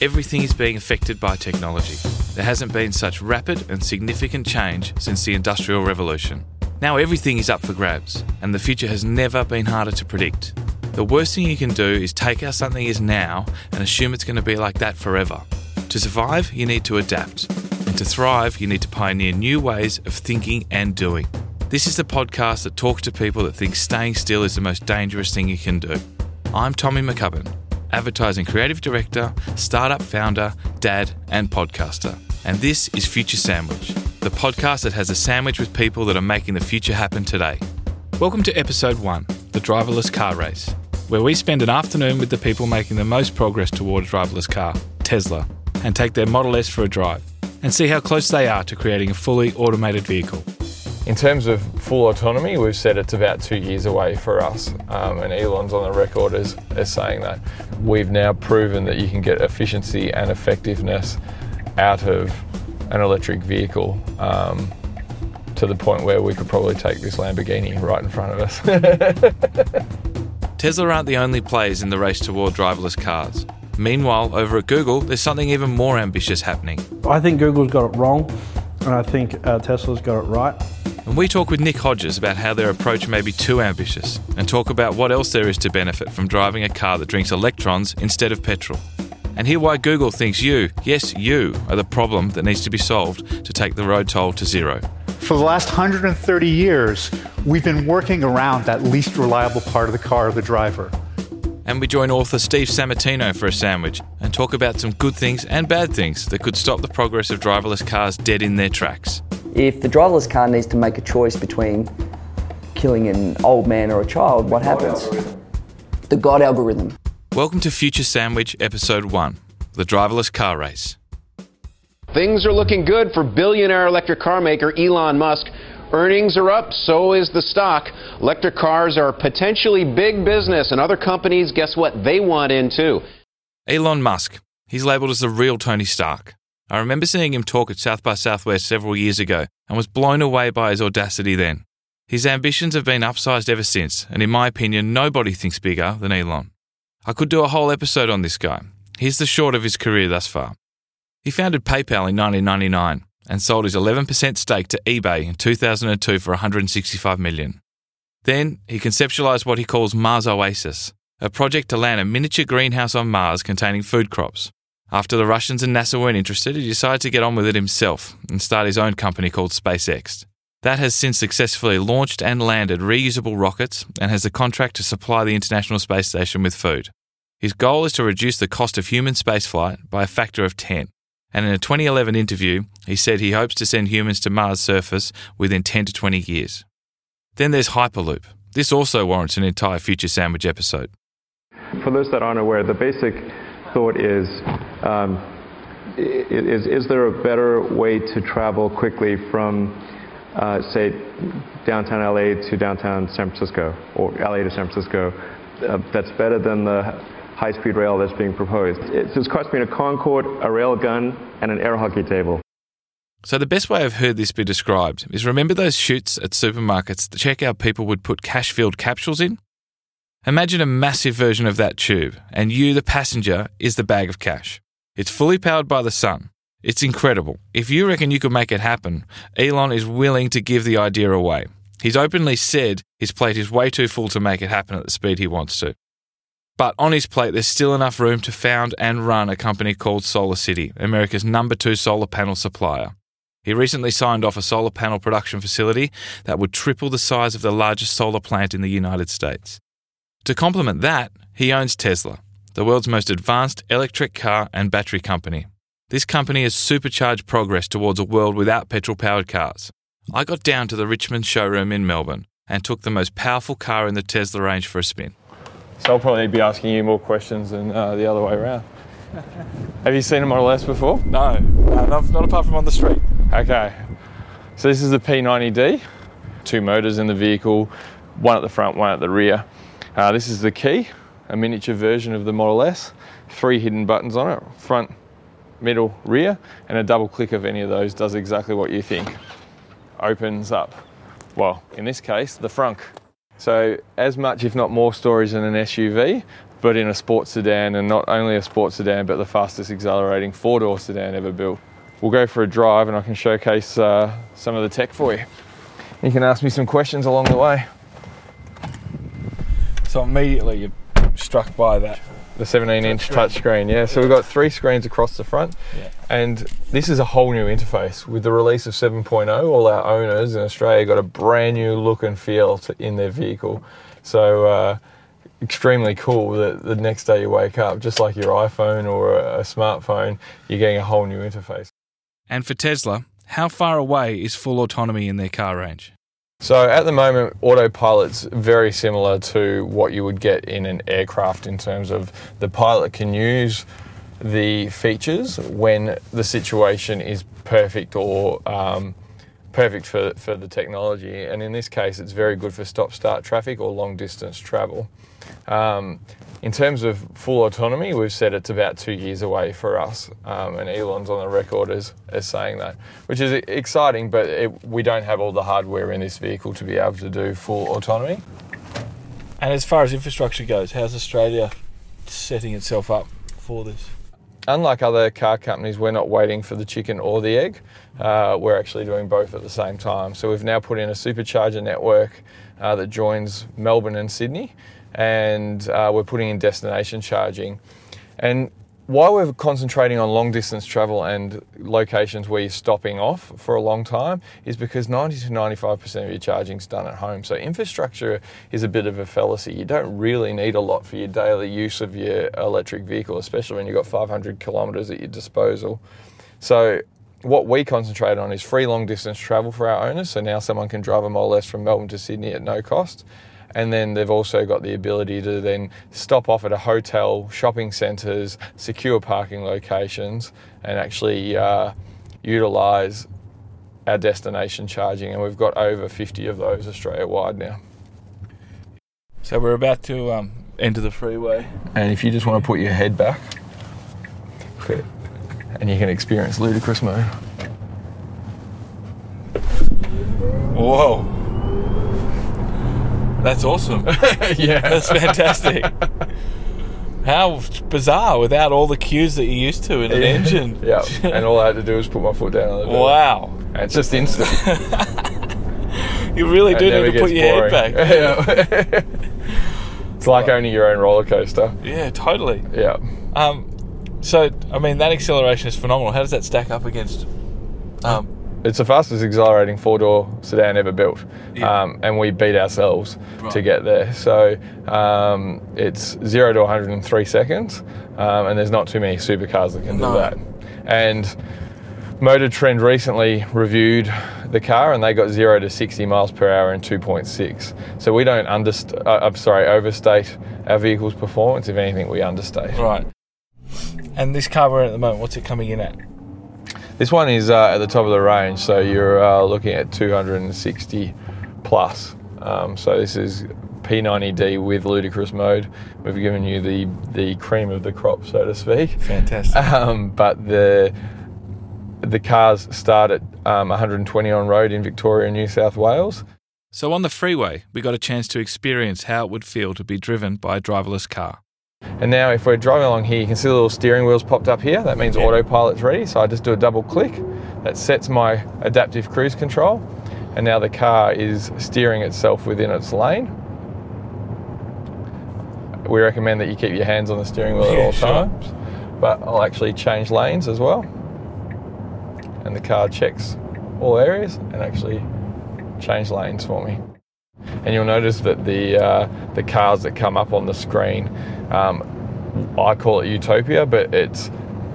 everything is being affected by technology. There hasn't been such rapid and significant change since the Industrial Revolution. Now everything is up for grabs, and the future has never been harder to predict. The worst thing you can do is take how something is now and assume it's going to be like that forever. To survive, you need to adapt. And to thrive, you need to pioneer new ways of thinking and doing. This is the podcast that talks to people that think staying still is the most dangerous thing you can do. I'm Tommy McCubbin, advertising creative director, startup founder, dad, and podcaster. And this is Future Sandwich, the podcast that has a sandwich with people that are making the future happen today. Welcome to episode one, the driverless car race, where we spend an afternoon with the people making the most progress toward a driverless car, Tesla, and take their Model S for a drive and see how close they are to creating a fully automated vehicle. In terms of full autonomy, we've said it's about two years away for us, um, and Elon's on the record as, as saying that. We've now proven that you can get efficiency and effectiveness out of an electric vehicle um, to the point where we could probably take this Lamborghini right in front of us. Tesla aren't the only players in the race toward driverless cars. Meanwhile, over at Google, there's something even more ambitious happening. I think Google's got it wrong, and I think uh, Tesla's got it right. And we talk with Nick Hodges about how their approach may be too ambitious, and talk about what else there is to benefit from driving a car that drinks electrons instead of petrol. And hear why Google thinks you, yes, you, are the problem that needs to be solved to take the road toll to zero. For the last 130 years, we've been working around that least reliable part of the car, the driver. And we join author Steve Sammartino for a sandwich and talk about some good things and bad things that could stop the progress of driverless cars dead in their tracks. If the driverless car needs to make a choice between killing an old man or a child, what happens? The God algorithm. Welcome to Future Sandwich, Episode 1 The Driverless Car Race. Things are looking good for billionaire electric car maker Elon Musk. Earnings are up, so is the stock. Electric cars are potentially big business, and other companies, guess what? They want in too. Elon Musk. He's labelled as the real Tony Stark. I remember seeing him talk at South by Southwest several years ago and was blown away by his audacity then. His ambitions have been upsized ever since, and in my opinion, nobody thinks bigger than Elon. I could do a whole episode on this guy. Here's the short of his career thus far. He founded PayPal in 1999 and sold his 11% stake to eBay in 2002 for 165 million. Then he conceptualized what he calls Mars Oasis, a project to land a miniature greenhouse on Mars containing food crops. After the Russians and NASA weren't interested, he decided to get on with it himself and start his own company called SpaceX. That has since successfully launched and landed reusable rockets and has a contract to supply the International Space Station with food. His goal is to reduce the cost of human spaceflight by a factor of 10. And in a 2011 interview, he said he hopes to send humans to Mars' surface within 10 to 20 years. Then there's Hyperloop. This also warrants an entire Future Sandwich episode. For those that aren't aware, the basic thought is um, is, is there a better way to travel quickly from, uh, say, downtown LA to downtown San Francisco, or LA to San Francisco, uh, that's better than the high-speed rail that's being proposed? It's, it's cost me a Concorde, a rail gun, and an air hockey table. So, the best way I've heard this be described is remember those chutes at supermarkets, the checkout people would put cash filled capsules in? Imagine a massive version of that tube, and you, the passenger, is the bag of cash. It's fully powered by the sun. It's incredible. If you reckon you could make it happen, Elon is willing to give the idea away. He's openly said his plate is way too full to make it happen at the speed he wants to. But on his plate, there's still enough room to found and run a company called Solar City, America's number two solar panel supplier. He recently signed off a solar panel production facility that would triple the size of the largest solar plant in the United States. To complement that, he owns Tesla, the world's most advanced electric car and battery company. This company has supercharged progress towards a world without petrol powered cars. I got down to the Richmond showroom in Melbourne and took the most powerful car in the Tesla range for a spin. So I'll probably be asking you more questions than uh, the other way around. Have you seen a Model S before? No, no not, not apart from on the street. Okay. So this is the P90D. Two motors in the vehicle, one at the front, one at the rear. Uh, this is the key, a miniature version of the Model S. Three hidden buttons on it, front, middle, rear, and a double click of any of those does exactly what you think. Opens up, well, in this case, the frunk. So as much, if not more storage than an SUV, but in a sports sedan, and not only a sports sedan, but the fastest accelerating four door sedan ever built. We'll go for a drive and I can showcase uh, some of the tech for you. You can ask me some questions along the way. So immediately you're struck by that. The 17 inch touchscreen, yeah. So we've got three screens across the front, Yeah. and this is a whole new interface. With the release of 7.0, all our owners in Australia got a brand new look and feel to, in their vehicle. So, uh, extremely cool that the next day you wake up, just like your iPhone or a, a smartphone, you're getting a whole new interface. And for Tesla, how far away is full autonomy in their car range? So at the moment, autopilot's very similar to what you would get in an aircraft in terms of the pilot can use the features when the situation is perfect or um, perfect for, for the technology. And in this case, it's very good for stop start traffic or long distance travel. Um, in terms of full autonomy, we've said it's about two years away for us, um, and Elon's on the record as, as saying that, which is exciting, but it, we don't have all the hardware in this vehicle to be able to do full autonomy. And as far as infrastructure goes, how's Australia setting itself up for this? Unlike other car companies, we're not waiting for the chicken or the egg. Uh, we're actually doing both at the same time. So we've now put in a supercharger network uh, that joins Melbourne and Sydney, and uh, we're putting in destination charging. And while we're concentrating on long distance travel and locations where you're stopping off for a long time, is because 90 to 95% of your charging is done at home. So infrastructure is a bit of a fallacy. You don't really need a lot for your daily use of your electric vehicle, especially when you've got 500 kilometres at your disposal. So what we concentrate on is free long distance travel for our owners. So now someone can drive a mile less from Melbourne to Sydney at no cost. And then they've also got the ability to then stop off at a hotel, shopping centres, secure parking locations, and actually uh, utilise our destination charging. And we've got over 50 of those Australia wide now. So we're about to um, enter the freeway. And if you just want to put your head back, and you can experience ludicrous mode. Whoa. That's awesome. yeah. That's fantastic. How bizarre without all the cues that you're used to in an engine. yeah. And all I had to do was put my foot down on the. Wow. And it's just instant. You really do need to put your boring. head back. Yeah. it's like owning your own roller coaster. yeah, totally. Yeah. Um, so, I mean, that acceleration is phenomenal. How does that stack up against? Um, It's the fastest accelerating four door sedan ever built. Yeah. Um, and we beat ourselves Right. to get there. So um, it's zero to 103 seconds. Um, and there's not too many supercars that can No. do that. And Motor Trend recently reviewed the car and they got zero to 60 miles per hour in 2.6. So we don't underst- uh, I'm sorry, overstate our vehicle's performance. If anything, we understate. right. And this car we're in at the moment, what's it coming in at? This one is uh, at the top of the range, so you're uh, looking at 260 plus. Um, so this is P90D with ludicrous mode. We've given you the the cream of the crop, so to speak. Fantastic. Um, but the the cars start at um, 120 on road in Victoria, New South Wales. So on the freeway, we got a chance to experience how it would feel to be driven by a driverless car. And now, if we're driving along here, you can see the little steering wheels popped up here. That means Yeah. autopilot's ready. So I just do a double click. That sets my adaptive cruise control. And now the car is steering itself within its lane. We recommend that you keep your hands on the steering wheel at Yeah, all sure. times. But I'll actually change lanes as well. And the car checks all areas and actually change lanes for me and you'll notice that the uh, the cars that come up on the screen, um, I call it Utopia, but it's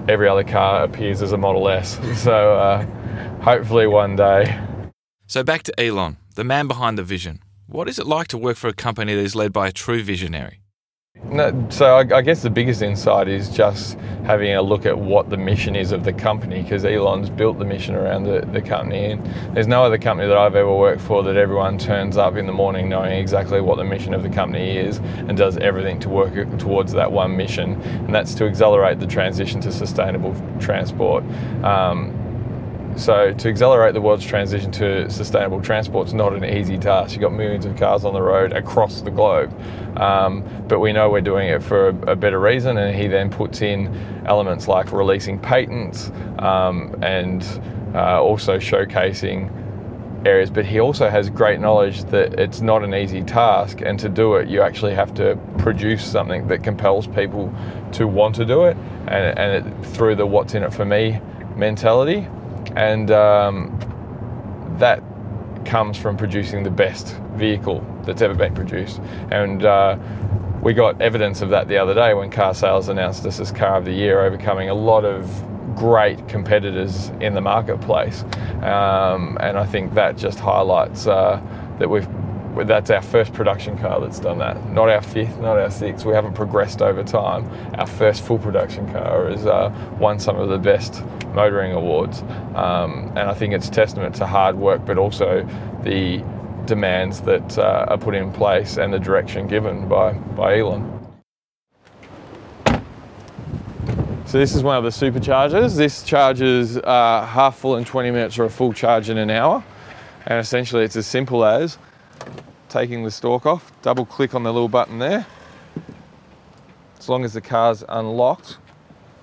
every other car appears as a Model S. So uh, hopefully one day. So back to Elon, the man behind the vision. What is it like to work for a company that is led by a true visionary? No, so I, I guess the biggest insight is just having a look at what the mission is of the company because Elon's built the mission around the, the company and there's no other company that I've ever worked for that everyone turns up in the morning knowing exactly what the mission of the company is and does everything to work towards that one mission and that's to accelerate the transition to sustainable transport. Um, So to accelerate the world's transition to sustainable transport is not an easy task. You've got millions of cars on the road across the globe, um, but we know we're doing it for a, a, better reason. And he then puts in elements like releasing patents um, and uh, also showcasing areas. But he also has great knowledge that it's not an easy task, and to do it, you actually have to produce something that compels people to want to do it, and, and it, through the "what's in it for me" mentality and um, that comes from producing the best vehicle that's ever been produced. And uh, we got evidence of that the other day when Car Sales announced us as Car of the Year, overcoming a lot of great competitors in the marketplace. Um, and I think that just highlights uh, that we've that's our first production car that's done that. Not our fifth, not our sixth. We haven't progressed over time. Our first full production car has uh, won some of the best motoring awards, um, and I think it's testament to hard work, but also the demands that uh, are put in place and the direction given by by Elon. So this is one of the superchargers. This charges uh, half full in 20 minutes or a full charge in an hour, and essentially it's as simple as taking the stalk off, double click on the little button there. As long as the car's unlocked,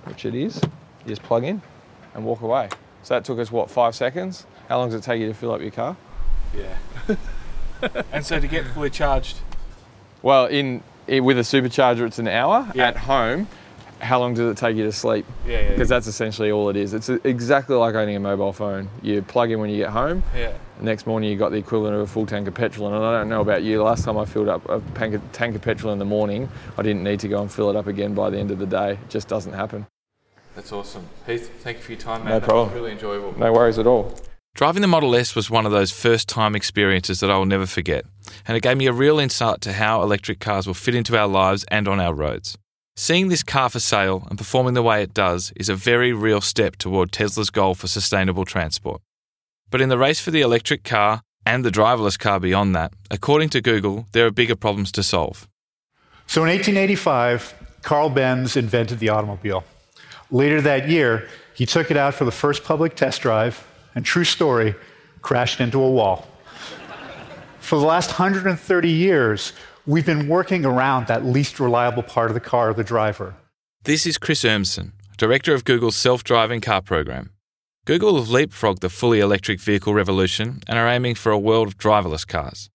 which it is, you just plug in and walk away. So that took us what, five seconds? How long does it take you to fill up your car? Yeah. and so to get fully charged? Well, in, in with a supercharger, it's an hour. Yeah. At home, how long does it take you to sleep? Yeah, yeah. Because that's essentially all it is. It's exactly like owning a mobile phone. You plug in when you get home. Yeah. next morning you got the equivalent of a full tank of petrol. And I don't know about you. Last time I filled up a tank of petrol in the morning, I didn't need to go and fill it up again by the end of the day. It just doesn't happen. That's awesome. Heath, thank you for your time, man. No problem. really enjoyable. No worries at all. Driving the Model S was one of those first time experiences that I will never forget, and it gave me a real insight to how electric cars will fit into our lives and on our roads. Seeing this car for sale and performing the way it does is a very real step toward Tesla's goal for sustainable transport. But in the race for the electric car and the driverless car beyond that, according to Google, there are bigger problems to solve. So in 1885, Carl Benz invented the automobile. Later that year, he took it out for the first public test drive, and true story, crashed into a wall. for the last 130 years, we've been working around that least reliable part of the car, the driver. This is Chris Urmson, Director of Google's self driving car program. Google have leapfrogged the fully electric vehicle revolution and are aiming for a world of driverless cars.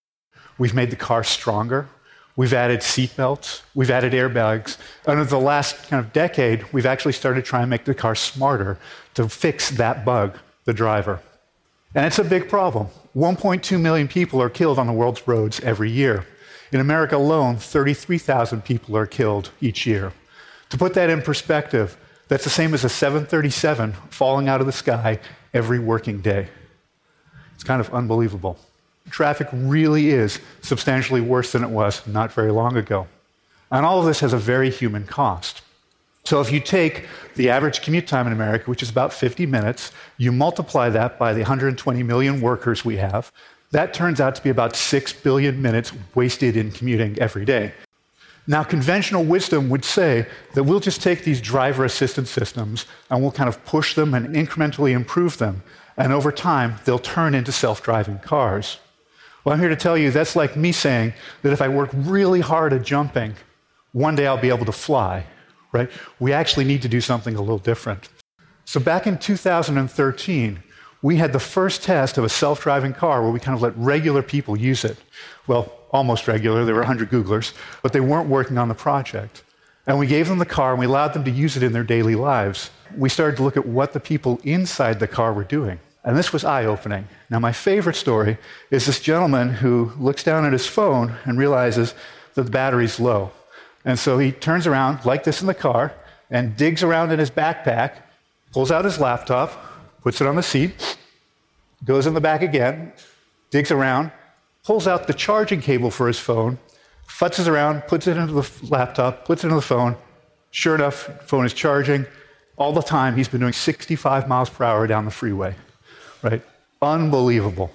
We've made the car stronger. We've added seatbelts. We've added airbags. And over the last kind of decade, we've actually started trying to make the car smarter to fix that bug, the driver. And it's a big problem. 1.2 million people are killed on the world's roads every year. In America alone, 33,000 people are killed each year. To put that in perspective, that's the same as a 737 falling out of the sky every working day. It's kind of unbelievable. Traffic really is substantially worse than it was not very long ago. And all of this has a very human cost. So if you take the average commute time in America, which is about 50 minutes, you multiply that by the 120 million workers we have, that turns out to be about 6 billion minutes wasted in commuting every day. Now, conventional wisdom would say that we'll just take these driver assistance systems and we'll kind of push them and incrementally improve them. And over time, they'll turn into self driving cars. Well, I'm here to tell you that's like me saying that if I work really hard at jumping, one day I'll be able to fly, right? We actually need to do something a little different. So back in 2013, we had the first test of a self driving car where we kind of let regular people use it. Well, almost regular, there were 100 Googlers, but they weren't working on the project. And we gave them the car and we allowed them to use it in their daily lives. We started to look at what the people inside the car were doing. And this was eye opening. Now, my favorite story is this gentleman who looks down at his phone and realizes that the battery's low. And so he turns around, like this in the car, and digs around in his backpack, pulls out his laptop, puts it on the seat, goes in the back again, digs around, pulls out the charging cable for his phone, futzes around, puts it into the laptop, puts it into the phone. Sure enough, phone is charging. All the time, he's been doing 65 miles per hour down the freeway, right? Unbelievable.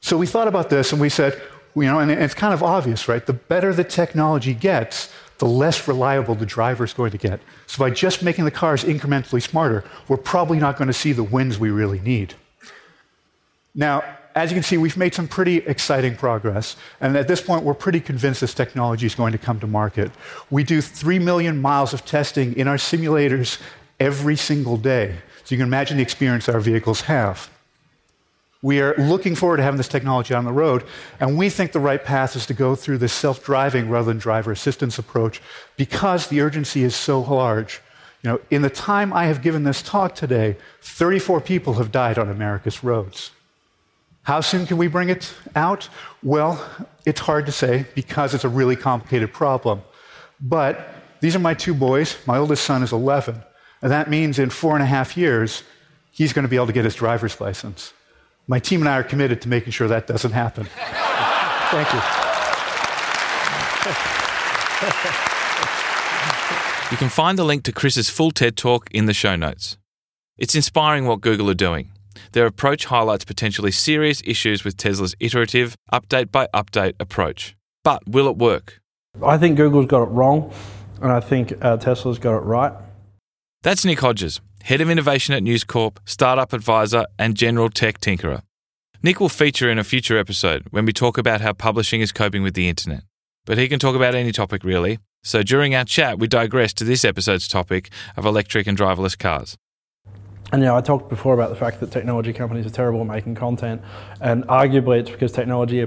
So we thought about this and we said, you know, and it's kind of obvious, right? The better the technology gets, the less reliable the driver is going to get. So by just making the cars incrementally smarter, we're probably not going to see the wins we really need. Now, as you can see, we've made some pretty exciting progress. And at this point, we're pretty convinced this technology is going to come to market. We do 3 million miles of testing in our simulators every single day. So you can imagine the experience our vehicles have. We are looking forward to having this technology on the road, and we think the right path is to go through this self driving rather than driver assistance approach because the urgency is so large. You know, in the time I have given this talk today, 34 people have died on America's roads. How soon can we bring it out? Well, it's hard to say because it's a really complicated problem. But these are my two boys. My oldest son is 11. And that means in four and a half years, he's going to be able to get his driver's license. My team and I are committed to making sure that doesn't happen. Thank you. You can find the link to Chris's full TED talk in the show notes. It's inspiring what Google are doing. Their approach highlights potentially serious issues with Tesla's iterative, update by update approach. But will it work? I think Google's got it wrong, and I think uh, Tesla's got it right. That's Nick Hodges, Head of Innovation at News Corp, Startup Advisor, and General Tech Tinkerer. Nick will feature in a future episode when we talk about how publishing is coping with the internet. But he can talk about any topic really. So during our chat, we digress to this episode's topic of electric and driverless cars. And you know, I talked before about the fact that technology companies are terrible at making content, and arguably it's because technology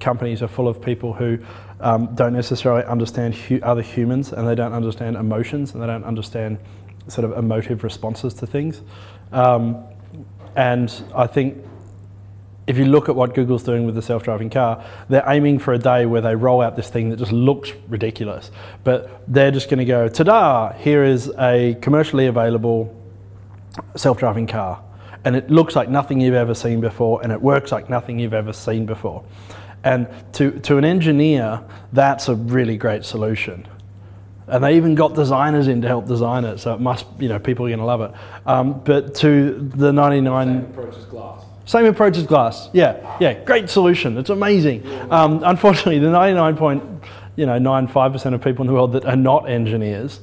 companies are full of people who um, don't necessarily understand hu- other humans, and they don't understand emotions, and they don't understand sort of emotive responses to things. Um, and I think if you look at what Google's doing with the self-driving car, they're aiming for a day where they roll out this thing that just looks ridiculous, but they're just going to go, ta-da! Here is a commercially available self-driving car and it looks like nothing you've ever seen before and it works like nothing you've ever seen before. And to, to an engineer that's a really great solution. And they even got designers in to help design it so it must you know people are going to love it. Um, but to the 99 same approach as glass. Same approach as glass yeah yeah great solution it's amazing. Um, unfortunately the 99 point you know 95% of people in the world that are not engineers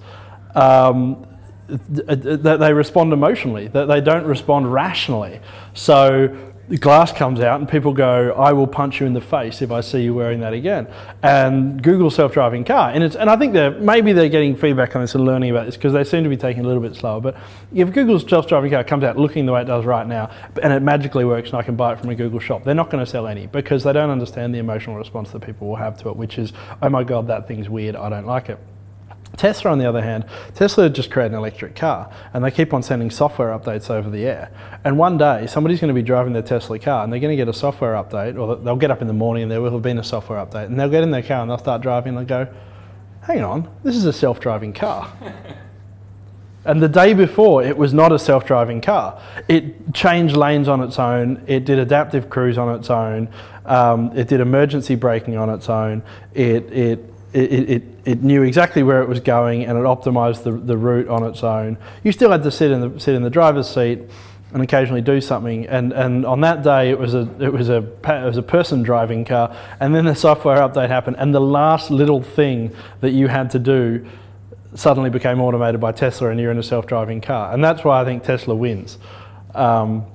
um, that they respond emotionally, that they don't respond rationally. So the glass comes out and people go, I will punch you in the face if I see you wearing that again. And Google self-driving car, and, it's, and I think they're, maybe they're getting feedback on this and learning about this because they seem to be taking a little bit slower. But if Google's self-driving car comes out looking the way it does right now, and it magically works and I can buy it from a Google shop, they're not going to sell any because they don't understand the emotional response that people will have to it, which is, oh my God, that thing's weird, I don't like it. Tesla, on the other hand, Tesla just created an electric car and they keep on sending software updates over the air. And one day, somebody's going to be driving their Tesla car and they're going to get a software update, or they'll get up in the morning and there will have been a software update, and they'll get in their car and they'll start driving and they'll go, hang on, this is a self driving car. and the day before, it was not a self driving car. It changed lanes on its own, it did adaptive cruise on its own, um, it did emergency braking on its own, it, it it, it, it, knew exactly where it was going and it optimized the, the route on its own. You still had to sit in the, sit in the driver's seat and occasionally do something. And, and on that day, it was, a, it, was a, it was a person driving car. And then the software update happened, and the last little thing that you had to do suddenly became automated by Tesla, and you're in a self driving car. And that's why I think Tesla wins. Um,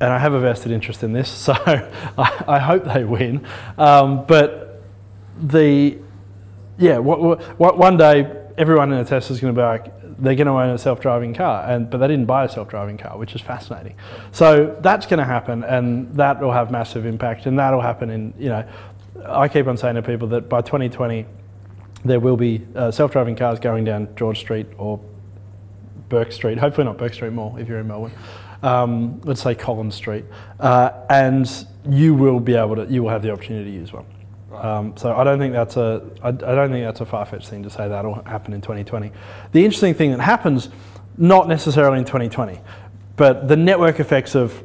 and I have a vested interest in this, so I, I hope they win. Um, but the yeah, what, what, one day everyone in a Tesla is going to be like, they're going to own a self-driving car, and but they didn't buy a self-driving car, which is fascinating. So that's going to happen, and that will have massive impact, and that'll happen in you know. I keep on saying to people that by 2020, there will be uh, self-driving cars going down George Street or Bourke Street. Hopefully not Bourke Street Mall if you're in Melbourne. Um, let's say Collins Street, uh, and you will be able to. You will have the opportunity to use one. Um, so I don't think that's a I, I don't think that's a far-fetched thing to say that'll happen in 2020. The interesting thing that happens, not necessarily in 2020, but the network effects of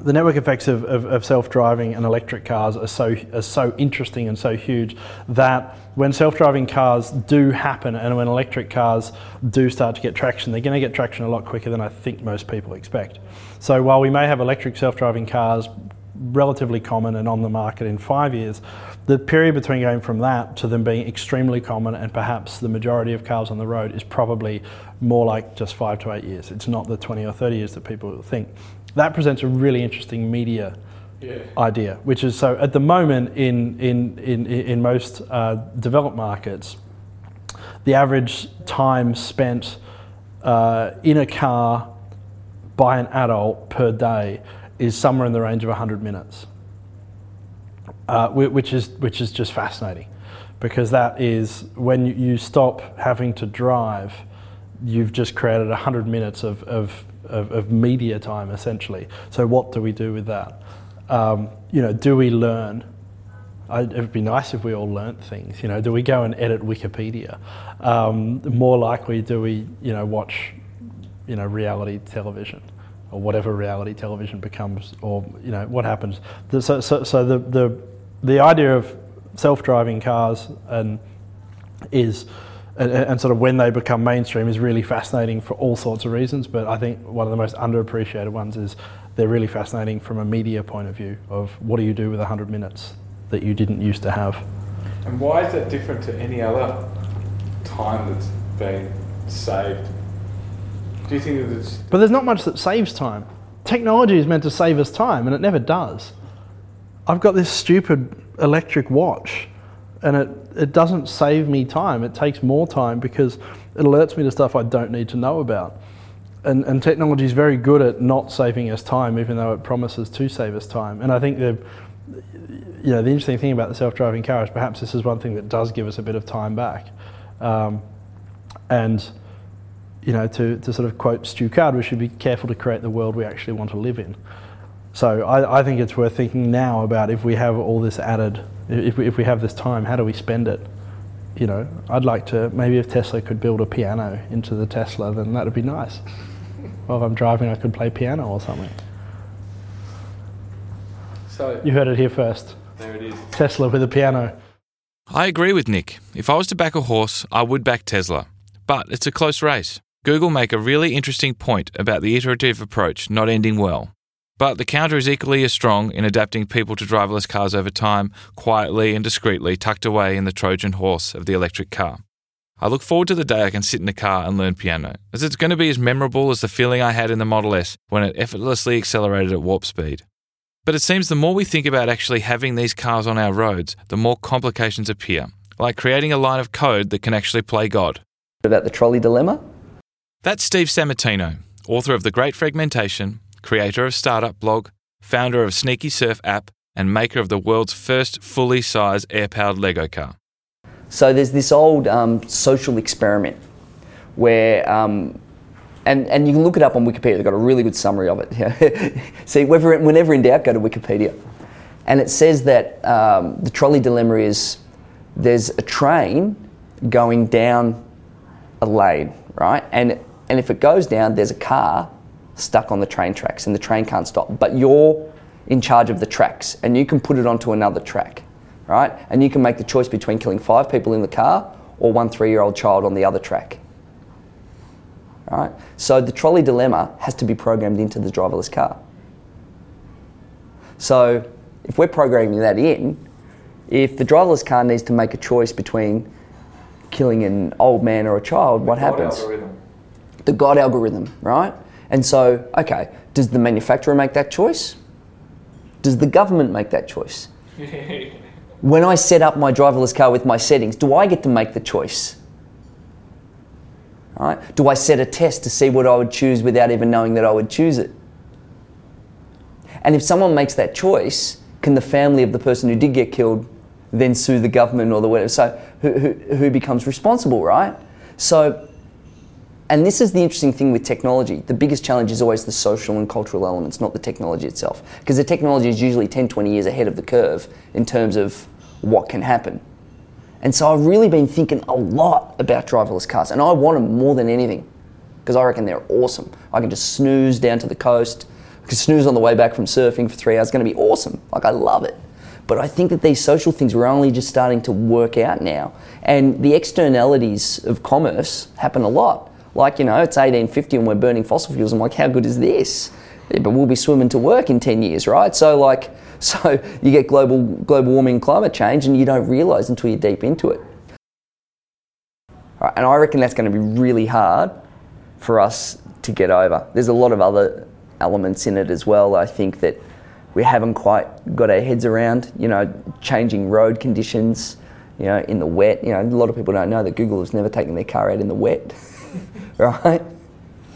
the network effects of, of, of, self-driving and electric cars are so are so interesting and so huge that when self-driving cars do happen and when electric cars do start to get traction, they're going to get traction a lot quicker than I think most people expect. So while we may have electric self-driving cars relatively common and on the market in five years, the period between going from that to them being extremely common and perhaps the majority of cars on the road is probably more like just five to eight years. It's not the 20 or 30 years that people think. That presents a really interesting media yeah. idea, which is so at the moment in, in, in, in most uh, developed markets, the average time spent uh, in a car by an adult per day is somewhere in the range of 100 minutes, uh, which, is, which is just fascinating because that is when you stop having to drive, you've just created 100 minutes of, of, of, of media time essentially. So, what do we do with that? Um, you know, do we learn? it'd be nice if we all learnt things. You know, do we go and edit Wikipedia? Um, more likely, do we, you know, watch, you know, reality television? Or whatever reality television becomes, or you know what happens. So, so, so the, the the idea of self-driving cars and is and, and, sort of when they become mainstream is really fascinating for all sorts of reasons. But I think one of the most underappreciated ones is they're really fascinating from a media point of view of what do you do with 100 minutes that you didn't used to have. And why is that different to any other time that's been saved do you think that it's. But there's not much that saves time. Technology is meant to save us time, and it never does. I've got this stupid electric watch, and it, it doesn't save me time. It takes more time because it alerts me to stuff I don't need to know about. And, and technology is very good at not saving us time, even though it promises to save us time. And I think the, you know, the interesting thing about the self-driving car is perhaps this is one thing that does give us a bit of time back. Um, and you know, to, to sort of quote Stu Card, we should be careful to create the world we actually want to live in. So I, I think it's worth thinking now about if we have all this added, if we, if we have this time, how do we spend it? You know, I'd like to, maybe if Tesla could build a piano into the Tesla, then that'd be nice. Well, if I'm driving, I could play piano or something. So you heard it here first. There it is. Tesla with a piano. I agree with Nick. If I was to back a horse, I would back Tesla. But it's a close race. Google make a really interesting point about the iterative approach not ending well. But the counter is equally as strong in adapting people to driverless cars over time, quietly and discreetly tucked away in the Trojan horse of the electric car. I look forward to the day I can sit in a car and learn piano, as it's going to be as memorable as the feeling I had in the Model S when it effortlessly accelerated at warp speed. But it seems the more we think about actually having these cars on our roads, the more complications appear, like creating a line of code that can actually play God. About the trolley dilemma? That's Steve Sammartino, author of The Great Fragmentation, creator of Startup Blog, founder of Sneaky Surf app, and maker of the world's first fully sized air powered Lego car. So there's this old um, social experiment where, um, and, and you can look it up on Wikipedia, they've got a really good summary of it. See, whenever, whenever in doubt, go to Wikipedia. And it says that um, the trolley dilemma is there's a train going down a lane, right? And and if it goes down, there's a car stuck on the train tracks and the train can't stop. But you're in charge of the tracks and you can put it onto another track, right? And you can make the choice between killing five people in the car or one three year old child on the other track. Right? So the trolley dilemma has to be programmed into the driverless car. So if we're programming that in, if the driverless car needs to make a choice between killing an old man or a child, what happens? Algorithm the God algorithm, right? And so, okay, does the manufacturer make that choice? Does the government make that choice? when I set up my driverless car with my settings, do I get to make the choice? Right? Do I set a test to see what I would choose without even knowing that I would choose it? And if someone makes that choice, can the family of the person who did get killed then sue the government or the whatever? So who, who, who becomes responsible, right? So and this is the interesting thing with technology. The biggest challenge is always the social and cultural elements, not the technology itself. Because the technology is usually 10, 20 years ahead of the curve in terms of what can happen. And so I've really been thinking a lot about driverless cars, and I want them more than anything because I reckon they're awesome. I can just snooze down to the coast, I can snooze on the way back from surfing for three hours. It's going to be awesome. Like, I love it. But I think that these social things are only just starting to work out now. And the externalities of commerce happen a lot like, you know, it's 1850 and we're burning fossil fuels. I'm like, how good is this? Yeah, but we'll be swimming to work in 10 years, right? So, like, so you get global, global warming climate change and you don't realise until you're deep into it. Right, and I reckon that's going to be really hard for us to get over. There's a lot of other elements in it as well. I think that we haven't quite got our heads around, you know, changing road conditions, you know, in the wet. You know, a lot of people don't know that Google has never taken their car out in the wet, right?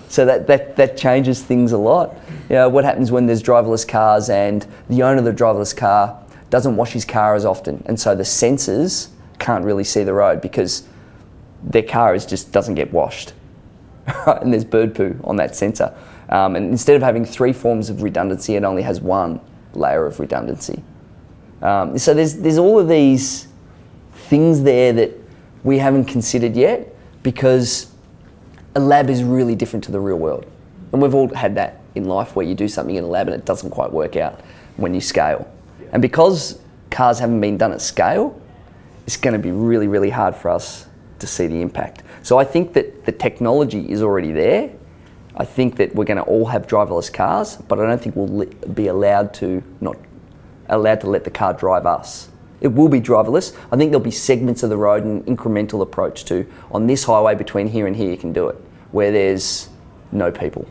So that, that, that changes things a lot. You know, what happens when there's driverless cars and the owner of the driverless car doesn't wash his car as often, and so the sensors can't really see the road because their car is just doesn't get washed, and there's bird poo on that sensor. Um, and instead of having three forms of redundancy, it only has one layer of redundancy. Um, so there's, there's all of these things there that we haven't considered yet because a lab is really different to the real world. And we've all had that in life where you do something in a lab and it doesn't quite work out when you scale. And because cars haven't been done at scale, it's going to be really, really hard for us to see the impact. So I think that the technology is already there. I think that we're going to all have driverless cars, but I don't think we'll be allowed to not allowed to let the car drive us. It will be driverless. I think there'll be segments of the road and incremental approach to on this highway between here and here you can do it, where there's no people.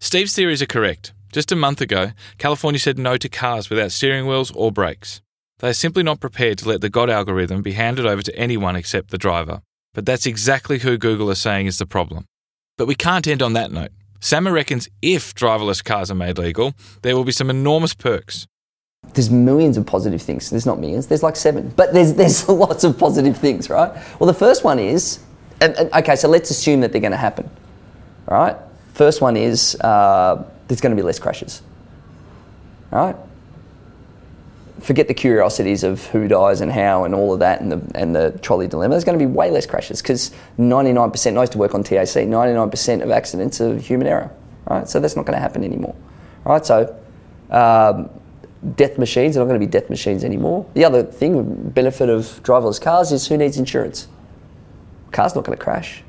Steve's theories are correct. Just a month ago, California said no to cars without steering wheels or brakes. They are simply not prepared to let the God algorithm be handed over to anyone except the driver. But that's exactly who Google is saying is the problem. But we can't end on that note. Sammer reckons if driverless cars are made legal, there will be some enormous perks. There's millions of positive things. There's not millions. There's like seven, but there's there's lots of positive things, right? Well, the first one is, and, and, okay, so let's assume that they're going to happen, all right? First one is uh, there's going to be less crashes, all right? forget the curiosities of who dies and how and all of that and the, and the trolley dilemma. There's going to be way less crashes because 99%, I used to work on TAC, 99% of accidents are human error, right? So that's not going to happen anymore, right? So um, death machines are not going to be death machines anymore. The other thing, benefit of driverless cars is who needs insurance? Car's not going to crash.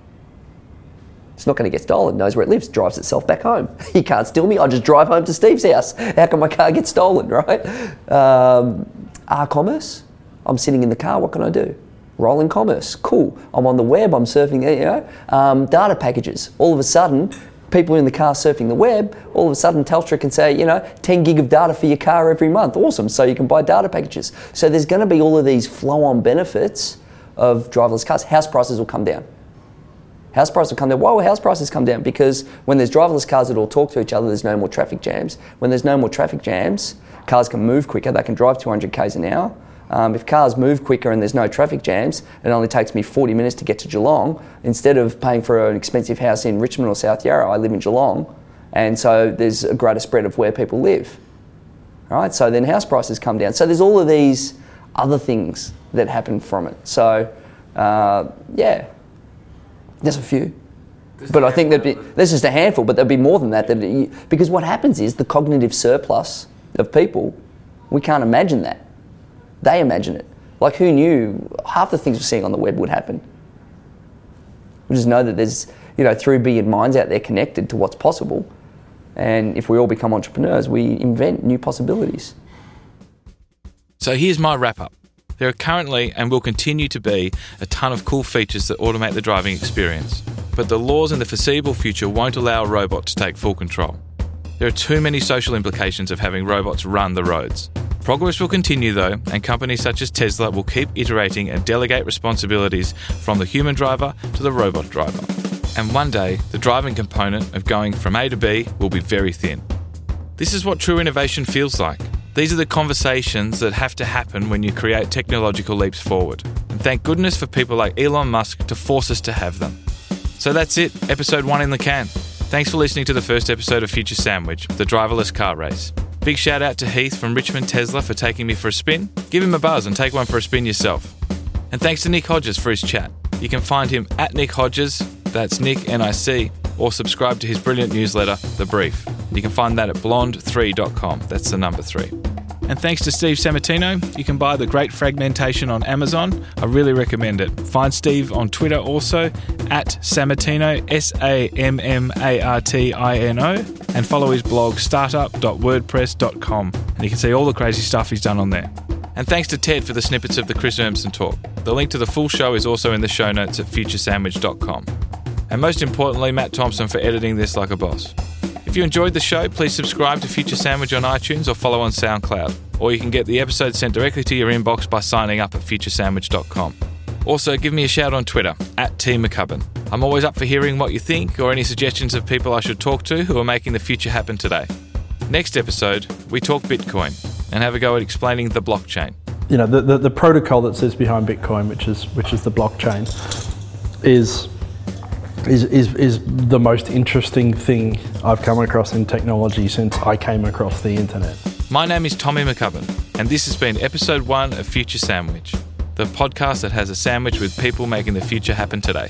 It's not going to get stolen. Knows where it lives. Drives itself back home. You can't steal me. I just drive home to Steve's house. How can my car get stolen, right? Um, R commerce. I'm sitting in the car. What can I do? Rolling commerce. Cool. I'm on the web. I'm surfing. You know, um, data packages. All of a sudden, people in the car surfing the web, all of a sudden Telstra can say, you know, 10 gig of data for your car every month. Awesome. So you can buy data packages. So there's going to be all of these flow on benefits of driverless cars. House prices will come down. House prices will come down. Why will house prices come down? Because when there's driverless cars that all talk to each other, there's no more traffic jams. When there's no more traffic jams, cars can move quicker. They can drive 200 k's an hour. Um, if cars move quicker and there's no traffic jams, it only takes me 40 minutes to get to Geelong. Instead of paying for an expensive house in Richmond or South Yarra, I live in Geelong, and so there's a greater spread of where people live. All right, so then house prices come down. So there's all of these other things that happen from it. So uh, yeah, there's a few. There's but I think there'd be there's just a handful, but there'd be more than that. That because what happens is the cognitive surplus of people, we can't imagine that. They imagine it. Like who knew half the things we're seeing on the web would happen? We just know that there's you know three billion minds out there connected to what's possible, and if we all become entrepreneurs, we invent new possibilities. So here's my wrap up. There are currently and will continue to be a ton of cool features that automate the driving experience, but the laws in the foreseeable future won't allow a robot to take full control. There are too many social implications of having robots run the roads. Progress will continue though, and companies such as Tesla will keep iterating and delegate responsibilities from the human driver to the robot driver. And one day, the driving component of going from A to B will be very thin. This is what true innovation feels like these are the conversations that have to happen when you create technological leaps forward. And thank goodness for people like Elon Musk to force us to have them. So that's it, episode one in the can. Thanks for listening to the first episode of Future Sandwich, the driverless car race. Big shout out to Heath from Richmond Tesla for taking me for a spin. Give him a buzz and take one for a spin yourself. And thanks to Nick Hodges for his chat. You can find him at Nick Hodges, that's Nick N I C, or subscribe to his brilliant newsletter, The Brief. You can find that at blonde3.com. That's the number three. And thanks to Steve Sammartino, you can buy The Great Fragmentation on Amazon. I really recommend it. Find Steve on Twitter also at Sammartino, S A M M A R T I N O, and follow his blog startup.wordpress.com. And you can see all the crazy stuff he's done on there. And thanks to Ted for the snippets of the Chris Urmson talk. The link to the full show is also in the show notes at futuresandwich.com. And most importantly, Matt Thompson for editing this like a boss. If you enjoyed the show, please subscribe to Future Sandwich on iTunes or follow on SoundCloud. Or you can get the episode sent directly to your inbox by signing up at futuresandwich.com. Also, give me a shout on Twitter, at T McCubbin. I'm always up for hearing what you think or any suggestions of people I should talk to who are making the future happen today. Next episode, we talk Bitcoin and have a go at explaining the blockchain. You know, the, the, the protocol that sits behind Bitcoin, which is which is the blockchain, is is, is, is the most interesting thing I've come across in technology since I came across the internet. My name is Tommy McCubbin, and this has been episode one of Future Sandwich, the podcast that has a sandwich with people making the future happen today.